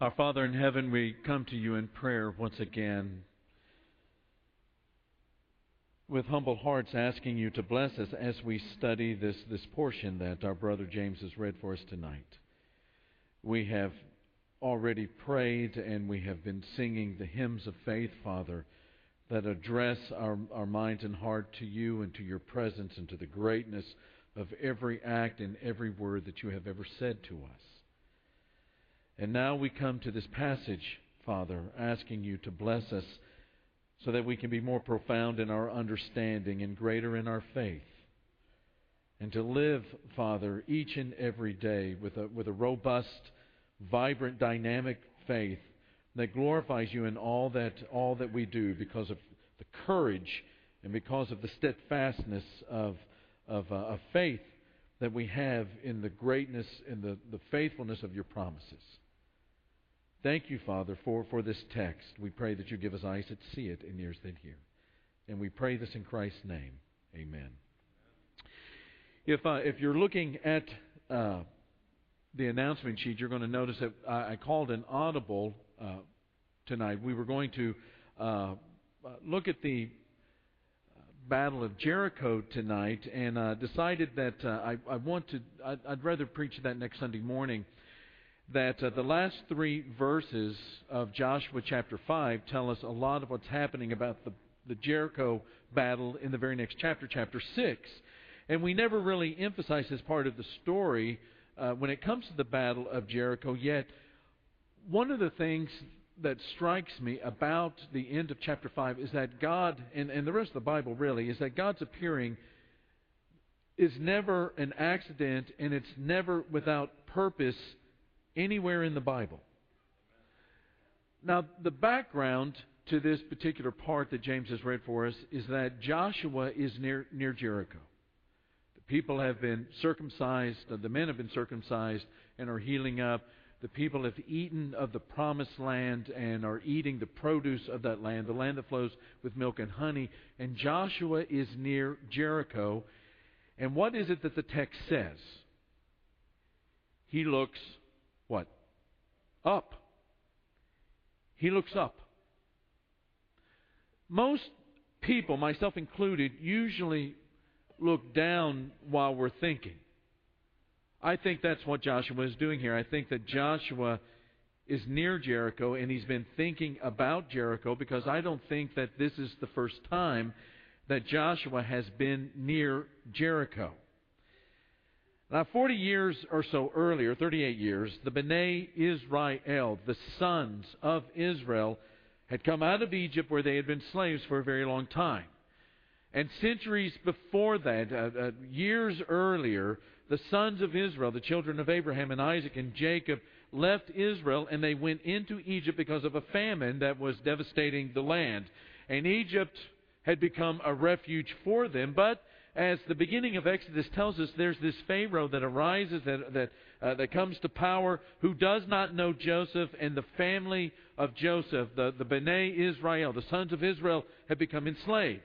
Our Father in heaven, we come to you in prayer once again with humble hearts asking you to bless us as we study this, this portion that our brother James has read for us tonight. We have already prayed and we have been singing the hymns of faith, Father, that address our, our minds and heart to you and to your presence and to the greatness of every act and every word that you have ever said to us. And now we come to this passage, Father, asking you to bless us so that we can be more profound in our understanding and greater in our faith. And to live, Father, each and every day with a, with a robust, vibrant, dynamic faith that glorifies you in all that, all that we do because of the courage and because of the steadfastness of, of, uh, of faith that we have in the greatness and the, the faithfulness of your promises. Thank you, Father, for, for this text. We pray that you give us eyes that see it and ears that hear. And we pray this in Christ's name. Amen. If, uh, if you're looking at uh, the announcement sheet, you're going to notice that I, I called an audible uh, tonight. We were going to uh, uh, look at the uh, Battle of Jericho tonight and decided that I, I want to, I'd, I'd rather preach that next Sunday morning that uh, the last three verses of Joshua chapter 5 tell us a lot of what's happening about the, the Jericho battle in the very next chapter, chapter 6. And we never really emphasize this part of the story uh, when it comes to the battle of Jericho, yet, one of the things that strikes me about the end of chapter 5 is that God, and, and the rest of the Bible really, is that God's appearing is never an accident and it's never without purpose anywhere in the Bible. Now, the background to this particular part that James has read for us is that Joshua is near, near Jericho. The people have been circumcised, uh, the men have been circumcised and are healing up. The people have eaten of the promised land and are eating the produce of that land, the land that flows with milk and honey. And Joshua is near Jericho. And what is it that the text says? He looks? Up. He looks up. Most people, myself included, usually look down while we're thinking. I think that's what Joshua is doing here. I think that Joshua is near Jericho and he's been thinking about Jericho because I don't think that this is the first time that Joshua has been near Jericho. Now, 40 years or so earlier, 38 years, the Bnei Israel, the sons of Israel, had come out of Egypt where they had been slaves for a very long time. And centuries before that, uh, uh, years earlier, the sons of Israel, the children of Abraham and Isaac and Jacob, left Israel and they went into Egypt because of a famine that was devastating the land. And Egypt had become a refuge for them, but as the beginning of Exodus tells us, there's this Pharaoh that arises, that, that, uh, that comes to power, who does not know Joseph, and the family of Joseph, the, the Bnei Israel, the sons of Israel, have become enslaved.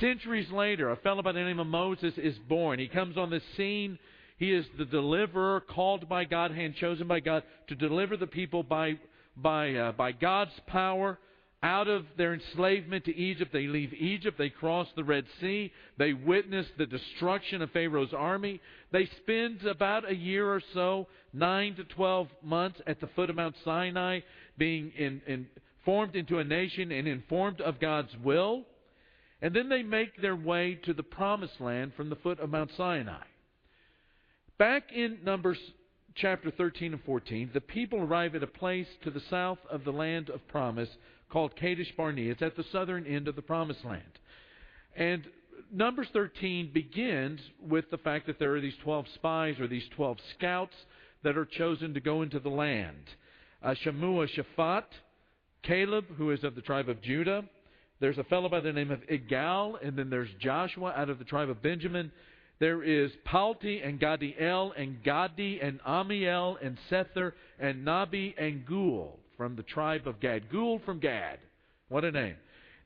Centuries later, a fellow by the name of Moses is born. He comes on the scene. He is the deliverer called by God, hand chosen by God, to deliver the people by, by, uh, by God's power out of their enslavement to Egypt. They leave Egypt. They cross the Red Sea. They witness the destruction of Pharaoh's army. They spend about a year or so, nine to twelve months, at the foot of Mount Sinai, being in, in, formed into a nation and informed of God's will. And then they make their way to the promised land from the foot of Mount Sinai. Back in Numbers chapter 13 and 14, the people arrive at a place to the south of the land of promise called Kadesh Barnea. It's at the southern end of the Promised Land. And Numbers 13 begins with the fact that there are these 12 spies or these 12 scouts that are chosen to go into the land. Uh, Shammua Shaphat, Caleb, who is of the tribe of Judah. There's a fellow by the name of Igal, and then there's Joshua out of the tribe of Benjamin. There is Palti and Gadiel and Gadi and Amiel and Sethur and Nahbi and Gul from the tribe of Gad. Gul from Gad. What a name.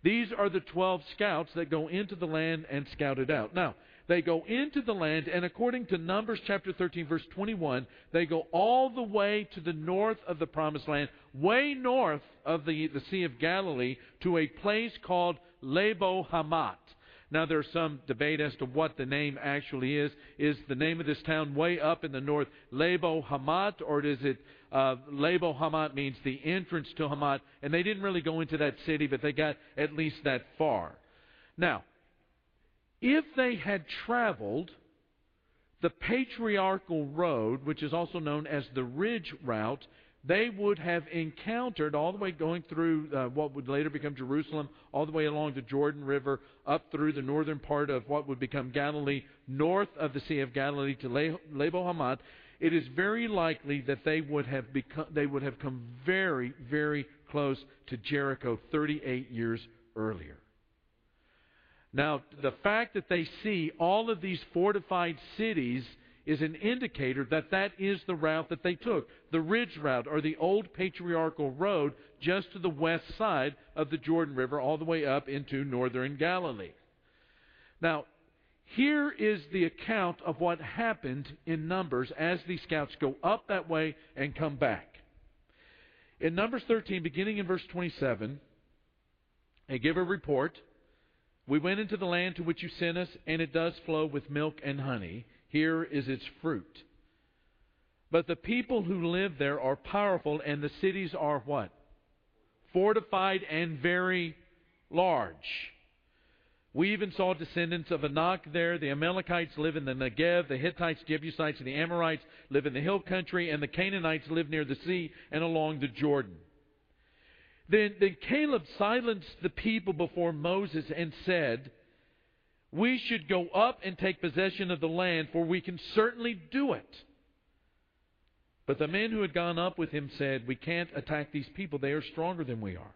These are the 12 scouts that go into the land and scout it out. Now, They go into the land, and according to Numbers chapter 13, verse 21, they go all the way to the north of the promised land, way north of the, the Sea of Galilee, to a place called Lebo Hamat. Now, there's some debate as to what the name actually is. Is the name of this town way up in the north Lebo Hamat, or is it uh, Lebo Hamat means the entrance to Hamat? And they didn't really go into that city, but they got at least that far. Now, if they had traveled the patriarchal road, which is also known as the ridge route, they would have encountered all the way going through uh, what would later become Jerusalem, all the way along the Jordan River, up through the northern part of what would become Galilee, north of the Sea of Galilee to Le- Hamat. It is very likely that they would have become, they would have come very, very close to Jericho 38 years earlier. Now, the fact that they see all of these fortified cities is an indicator that that is the route that they took. The ridge route, or the old patriarchal road, just to the west side of the Jordan River, all the way up into northern Galilee. Now, here is the account of what happened in Numbers as the scouts go up that way and come back. In Numbers 13, beginning in verse 27, they give a report. We went into the land to which you sent us, and it does flow with milk and honey. Here is its fruit. But the people who live there are powerful, and the cities are what? Fortified and very large. We even saw descendants of Anak there. The Amalekites live in the Negev. The Hittites, Jebusites, and the Amorites live in the hill country. And the Canaanites live near the sea and along the Jordan. Then, then Caleb silenced the people before Moses and said, we should go up and take possession of the land, for we can certainly do it. But the men who had gone up with him said, We can't attack these people. They are stronger than we are.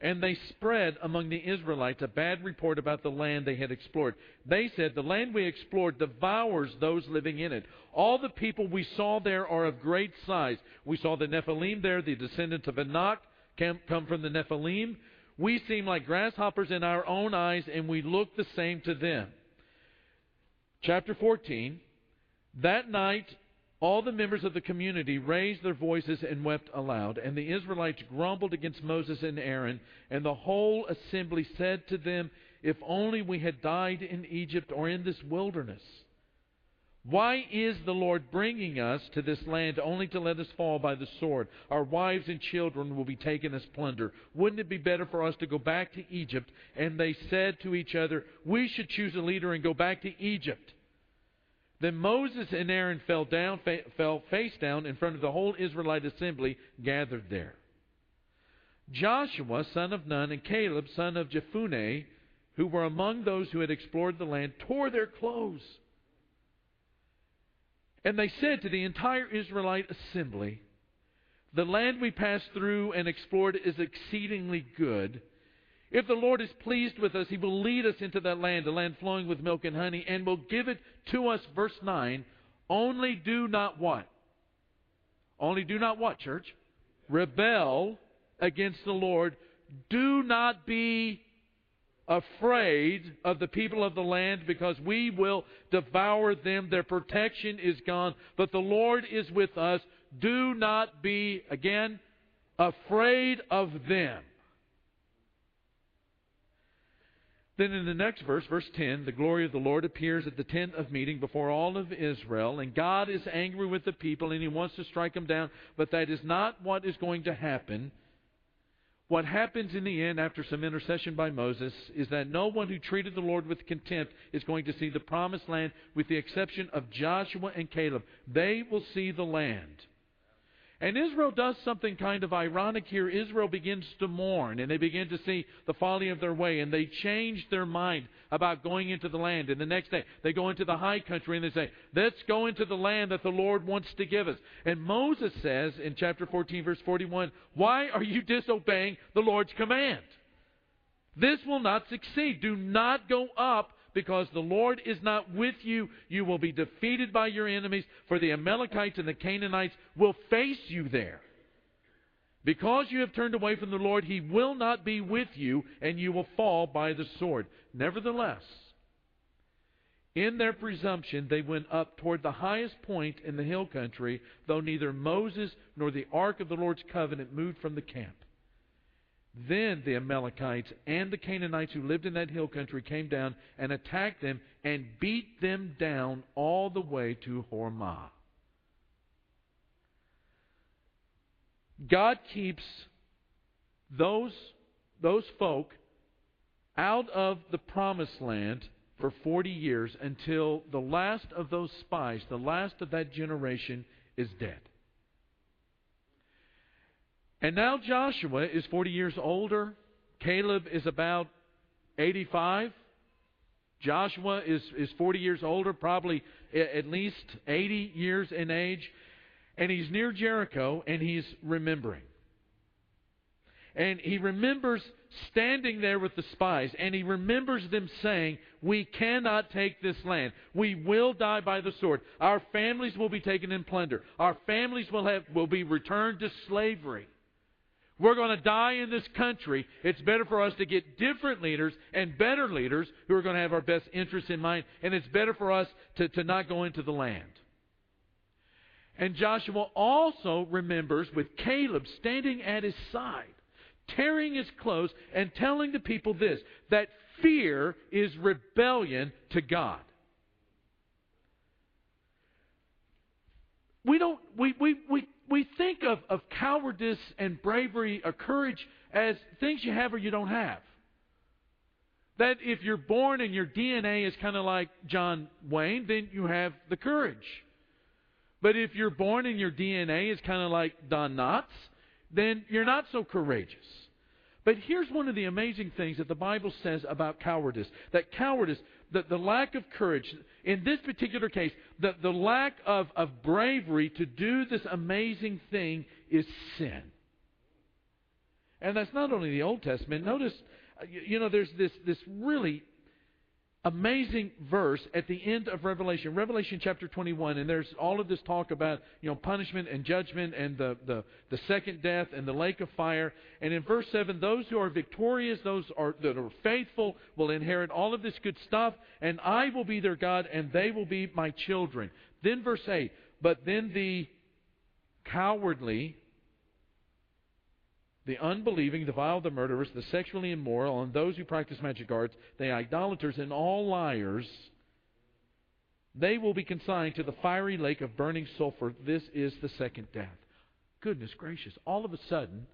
And they spread among the Israelites a bad report about the land they had explored. They said, The land we explored devours those living in it. All the people we saw there are of great size. We saw the Nephilim there, the descendants of Anak come from the Nephilim. We seem like grasshoppers in our own eyes, and we look the same to them. Chapter 14 That night, all the members of the community raised their voices and wept aloud. And the Israelites grumbled against Moses and Aaron, and the whole assembly said to them, If only we had died in Egypt or in this wilderness. Why is the Lord bringing us to this land only to let us fall by the sword? Our wives and children will be taken as plunder. Wouldn't it be better for us to go back to Egypt? And they said to each other, We should choose a leader and go back to Egypt. Then Moses and Aaron fell down, fell face down in front of the whole Israelite assembly gathered there. Joshua, son of Nun, and Caleb, son of Jephunneh, who were among those who had explored the land, tore their clothes and they said to the entire Israelite assembly, The land we passed through and explored is exceedingly good. If the Lord is pleased with us, He will lead us into that land, a land flowing with milk and honey, and will give it to us. Verse 9. Only do not what? Only do not what, church? Rebel against the Lord. Do not be afraid of the people of the land because we will devour them. Their protection is gone, but the Lord is with us. Do not be, again, afraid of them. Then in the next verse, verse 10, the glory of the Lord appears at the tent of meeting before all of Israel, and God is angry with the people, and he wants to strike them down, but that is not what is going to happen. What happens in the end after some intercession by Moses is that no one who treated the Lord with contempt is going to see the promised land with the exception of Joshua and Caleb. They will see the land. And Israel does something kind of ironic here. Israel begins to mourn, and they begin to see the folly of their way, and they change their mind about going into the land. And the next day, they go into the high country, and they say, Let's go into the land that the Lord wants to give us. And Moses says in chapter 14, verse 41, Why are you disobeying the Lord's command? This will not succeed. Do not go up because the Lord is not with you. You will be defeated by your enemies, for the Amalekites and the Canaanites will face you there. Because you have turned away from the Lord, he will not be with you, and you will fall by the sword. Nevertheless, In their presumption, they went up toward the highest point in the hill country, though neither Moses nor the ark of the Lord's covenant moved from the camp. Then the Amalekites and the Canaanites who lived in that hill country came down and attacked them and beat them down all the way to Hormah. God keeps those, those folk out of the promised land for 40 years until the last of those spies, the last of that generation, is dead. And now Joshua is 40 years older. Caleb is about 85. Joshua is, is 40 years older, probably at least 80 years in age. And he's near Jericho and he's remembering. And he remembers standing there with the spies, and he remembers them saying, We cannot take this land. We will die by the sword. Our families will be taken in plunder. Our families will, have, will be returned to slavery. We're going to die in this country. It's better for us to get different leaders and better leaders who are going to have our best interests in mind, and it's better for us to, to not go into the land. And Joshua also remembers with Caleb standing at his side tearing his clothes and telling the people this that fear is rebellion to God. We don't we, we, we, we think of, of cowardice and bravery or courage as things you have or you don't have. That if you're born and your DNA is kind of like John Wayne, then you have the courage. But if you're born and your DNA is kind of like Don Knotts, then you're not so courageous. But here's one of the amazing things that the Bible says about cowardice that cowardice, the, the lack of courage, in this particular case, the, the lack of, of bravery to do this amazing thing is sin. And that's not only the Old Testament. Notice, uh, you know, there's this, this really amazing verse at the end of Revelation, Revelation chapter 21, and there's all of this talk about you know punishment and judgment and the, the, the second death and the lake of fire. And in verse 7, those who are victorious, those are, that are faithful, will inherit all of this good stuff, and I will be their God, and they will be my children. Then verse 8, but then the cowardly the unbelieving, the vile, the murderers, the sexually immoral, and those who practice magic arts, the idolaters, and all liars, they will be consigned to the fiery lake of burning sulfur. This is the second death. Goodness gracious. All of a sudden,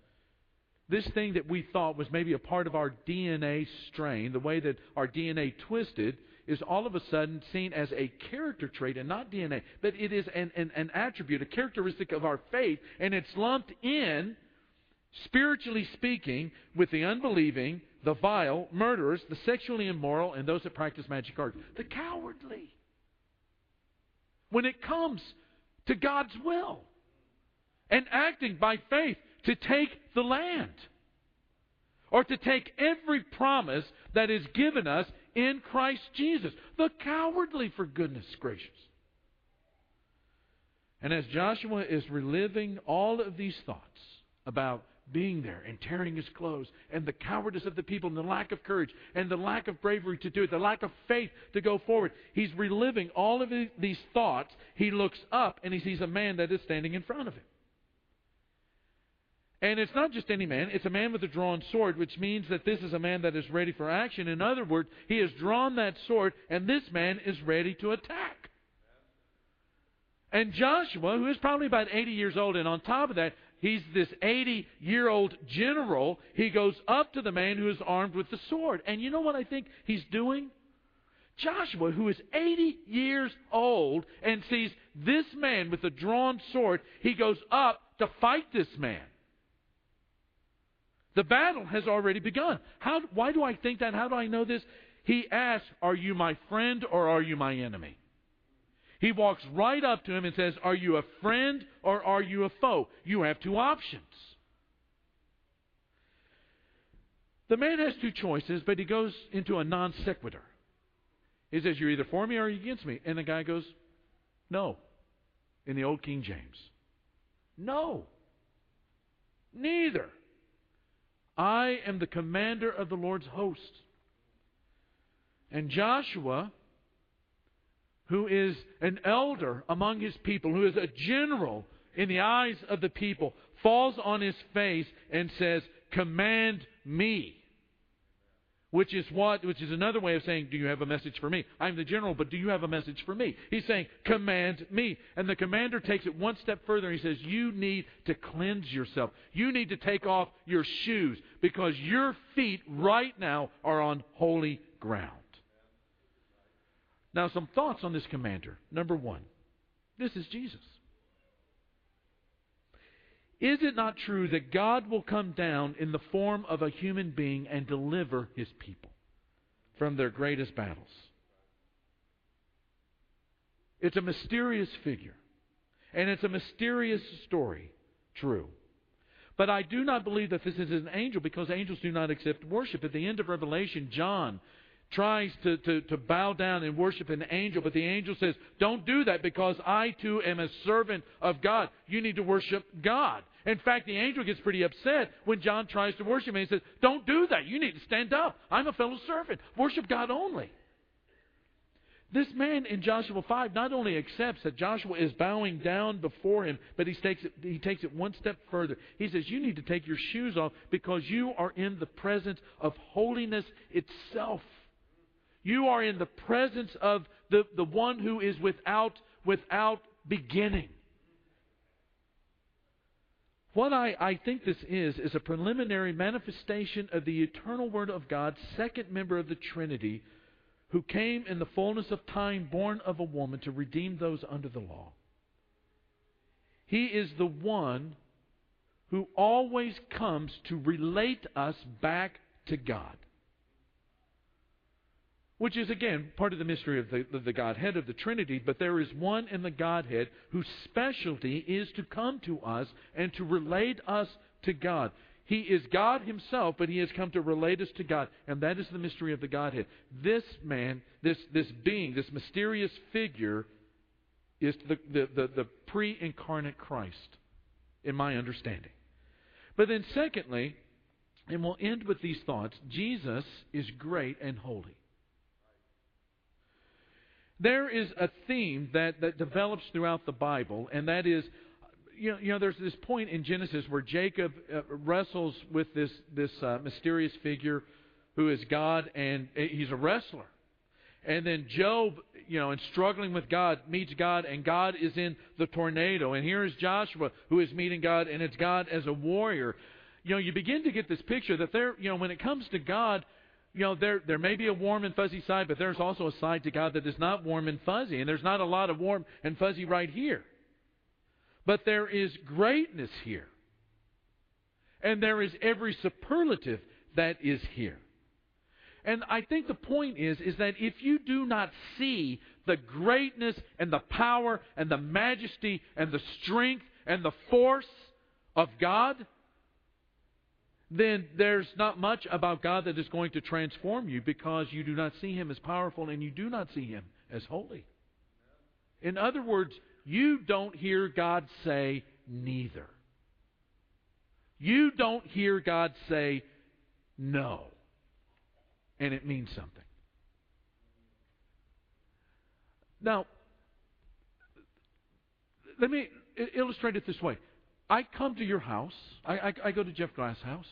this thing that we thought was maybe a part of our DNA strain, the way that our DNA twisted, is all of a sudden seen as a character trait and not DNA. But it is an, an, an attribute, a characteristic of our faith, and it's lumped in spiritually speaking, with the unbelieving, the vile, murderers, the sexually immoral, and those that practice magic arts. The cowardly. When it comes to God's will and acting by faith to take the land or to take every promise that is given us in Christ Jesus. The cowardly, for goodness gracious. And as Joshua is reliving all of these thoughts about being there and tearing his clothes, and the cowardice of the people, and the lack of courage, and the lack of bravery to do it, the lack of faith to go forward. He's reliving all of these thoughts. He looks up and he sees a man that is standing in front of him. And it's not just any man, it's a man with a drawn sword, which means that this is a man that is ready for action. In other words, he has drawn that sword, and this man is ready to attack. And Joshua, who is probably about 80 years old, and on top of that, He's this 80 year old general. He goes up to the man who is armed with the sword. And you know what I think he's doing? Joshua, who is 80 years old and sees this man with a drawn sword, he goes up to fight this man. The battle has already begun. How, why do I think that? How do I know this? He asks, Are you my friend or are you my enemy? He walks right up to him and says, Are you a friend or are you a foe? You have two options. The man has two choices, but he goes into a non sequitur. He says, You're either for me or you're against me. And the guy goes, No. In the old King James. No. Neither. I am the commander of the Lord's host. And Joshua who is an elder among his people, who is a general in the eyes of the people, falls on his face and says, Command me. Which is what? Which is another way of saying, Do you have a message for me? I'm the general, but do you have a message for me? He's saying, Command me. And the commander takes it one step further and he says, You need to cleanse yourself. You need to take off your shoes because your feet right now are on holy ground. Now, some thoughts on this commander. Number one, this is Jesus. Is it not true that God will come down in the form of a human being and deliver his people from their greatest battles? It's a mysterious figure, and it's a mysterious story. True. But I do not believe that this is an angel because angels do not accept worship. At the end of Revelation, John tries to, to, to bow down and worship an angel, but the angel says, Don't do that because I too am a servant of God. You need to worship God. In fact, the angel gets pretty upset when John tries to worship him. He says, Don't do that. You need to stand up. I'm a fellow servant. Worship God only. This man in Joshua 5 not only accepts that Joshua is bowing down before him, but he takes, it, he takes it one step further. He says, You need to take your shoes off because you are in the presence of holiness itself. You are in the presence of the, the one who is without, without beginning. What I, I think this is, is a preliminary manifestation of the eternal Word of God, second member of the Trinity, who came in the fullness of time, born of a woman, to redeem those under the law. He is the one who always comes to relate us back to God which is again part of the mystery of the, the Godhead of the Trinity, but there is one in the Godhead whose specialty is to come to us and to relate us to God. He is God himself, but he has come to relate us to God, and that is the mystery of the Godhead. This man, this, this being, this mysterious figure, is the, the, the, the pre incarnate Christ, in my understanding. But then, secondly, and we'll end with these thoughts Jesus is great and holy there is a theme that, that develops throughout the Bible, and that is, you know, you know there's this point in Genesis where Jacob uh, wrestles with this, this uh, mysterious figure who is God, and uh, he's a wrestler. And then Job, you know, in struggling with God, meets God, and God is in the tornado. And here is Joshua, who is meeting God, and it's God as a warrior. You know, you begin to get this picture that there, you know, when it comes to God, you know, there there may be a warm and fuzzy side, but there's also a side to God that is not warm and fuzzy, and there's not a lot of warm and fuzzy right here. But there is greatness here. And there is every superlative that is here. And I think the point is is that if you do not see the greatness and the power and the majesty and the strength and the force of God, then there's not much about God that is going to transform you because you do not see Him as powerful and you do not see Him as holy. In other words, you don't hear God say neither. You don't hear God say no. And it means something. Now, let me illustrate it this way. I come to your house. I, I, I go to Jeff Glass' house.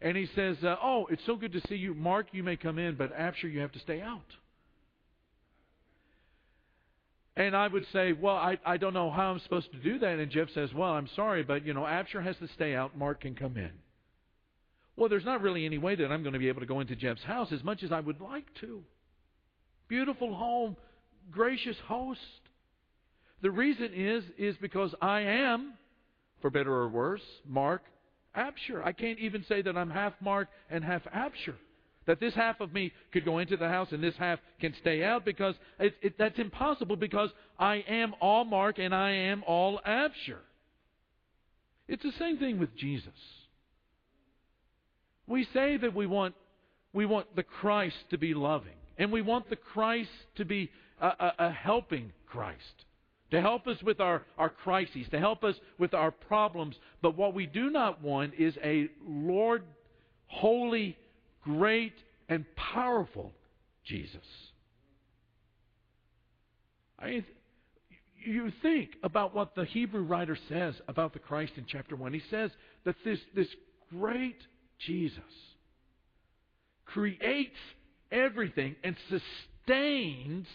And he says, uh, Oh, it's so good to see you. Mark, you may come in, but Absher, you have to stay out. And I would say, Well, I, I don't know how I'm supposed to do that. And Jeff says, Well, I'm sorry, but, you know, Absher has to stay out. Mark can come in. Well, there's not really any way that I'm going to be able to go into Jeff's house as much as I would like to. Beautiful home, gracious host. The reason is is because I am, for better or worse, Mark Absher. I can't even say that I'm half Mark and half Absher. That this half of me could go into the house and this half can stay out because it, it, that's impossible because I am all Mark and I am all Absher. It's the same thing with Jesus. We say that we want we want the Christ to be loving, and we want the Christ to be a, a, a helping Christ to help us with our, our crises, to help us with our problems. But what we do not want is a Lord, holy, great, and powerful Jesus. I you think about what the Hebrew writer says about the Christ in chapter 1. He says that this, this great Jesus creates everything and sustains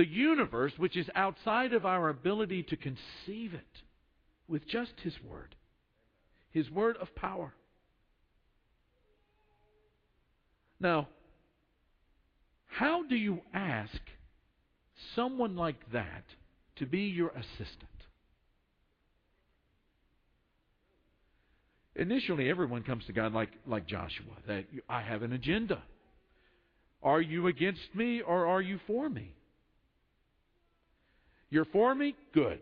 the universe, which is outside of our ability to conceive it, with just His Word. His Word of power. Now, how do you ask someone like that to be your assistant? Initially, everyone comes to God like, like Joshua, that I have an agenda. Are you against me or are you for me? You're for me? Good.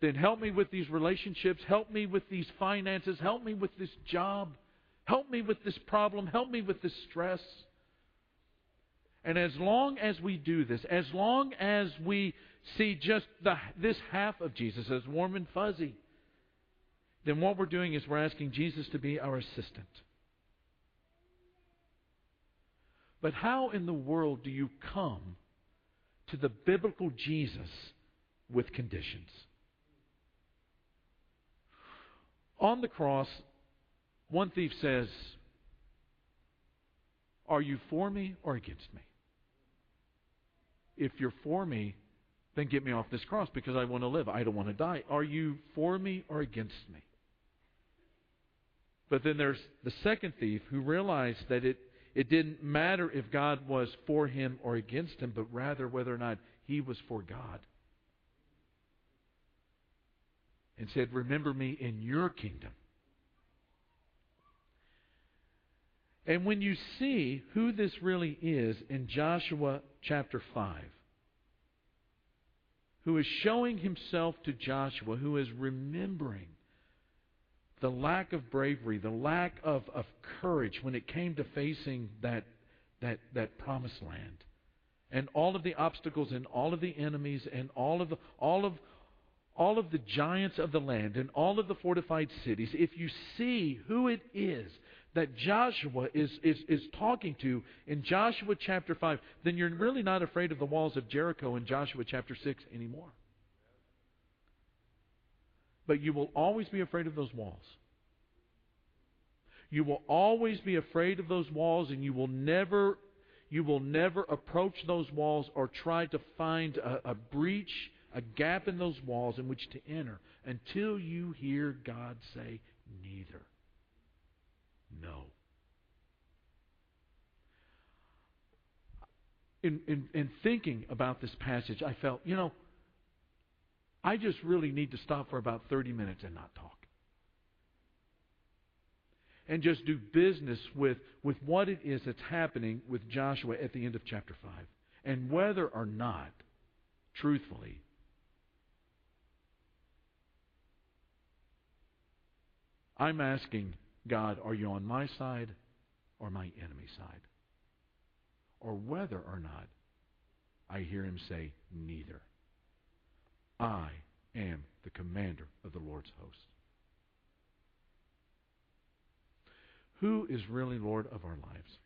Then help me with these relationships. Help me with these finances. Help me with this job. Help me with this problem. Help me with this stress. And as long as we do this, as long as we see just the, this half of Jesus as warm and fuzzy, then what we're doing is we're asking Jesus to be our assistant. But how in the world do you come to the biblical Jesus with conditions? On the cross, one thief says, Are you for me or against me? if you're for me, then get me off this cross because I want to live. I don't want to die. Are you for me or against me? But then there's the second thief who realized that it, it didn't matter if God was for him or against him, but rather whether or not he was for God. And said, Remember me in your kingdom. And when you see who this really is in Joshua chapter 5, who is showing himself to Joshua, who is remembering the lack of bravery, the lack of, of courage when it came to facing that, that, that promised land. And all of the obstacles and all of the enemies and all of the, all of, all of the giants of the land and all of the fortified cities, if you see who it is that Joshua is, is, is talking to in Joshua chapter 5, then you're really not afraid of the walls of Jericho in Joshua chapter 6 anymore. But you will always be afraid of those walls. You will always be afraid of those walls, and you will never, you will never approach those walls or try to find a, a breach, a gap in those walls in which to enter until you hear God say, neither. No. In, in, in thinking about this passage, I felt, you know, I just really need to stop for about 30 minutes and not talk. And just do business with, with what it is that's happening with Joshua at the end of chapter 5. And whether or not, truthfully, I'm asking God, are you on my side or my enemy's side? Or whether or not I hear him say, neither. I am the commander of the Lord's host. Who is really Lord of our lives?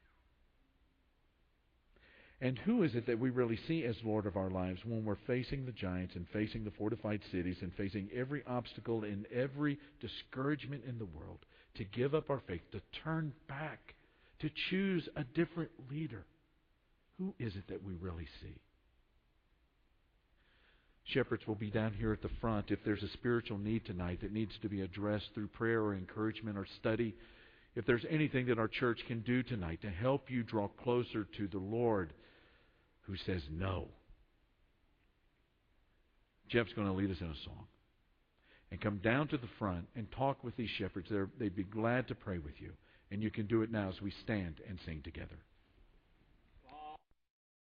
And who is it that we really see as Lord of our lives when we're facing the giants and facing the fortified cities and facing every obstacle and every discouragement in the world? To give up our faith, to turn back, to choose a different leader. Who is it that we really see? Shepherds will be down here at the front. If there's a spiritual need tonight that needs to be addressed through prayer or encouragement or study, if there's anything that our church can do tonight to help you draw closer to the Lord who says no, Jeff's going to lead us in a song. And come down to the front and talk with these shepherds. They're, they'd be glad to pray with you. And you can do it now as we stand and sing together.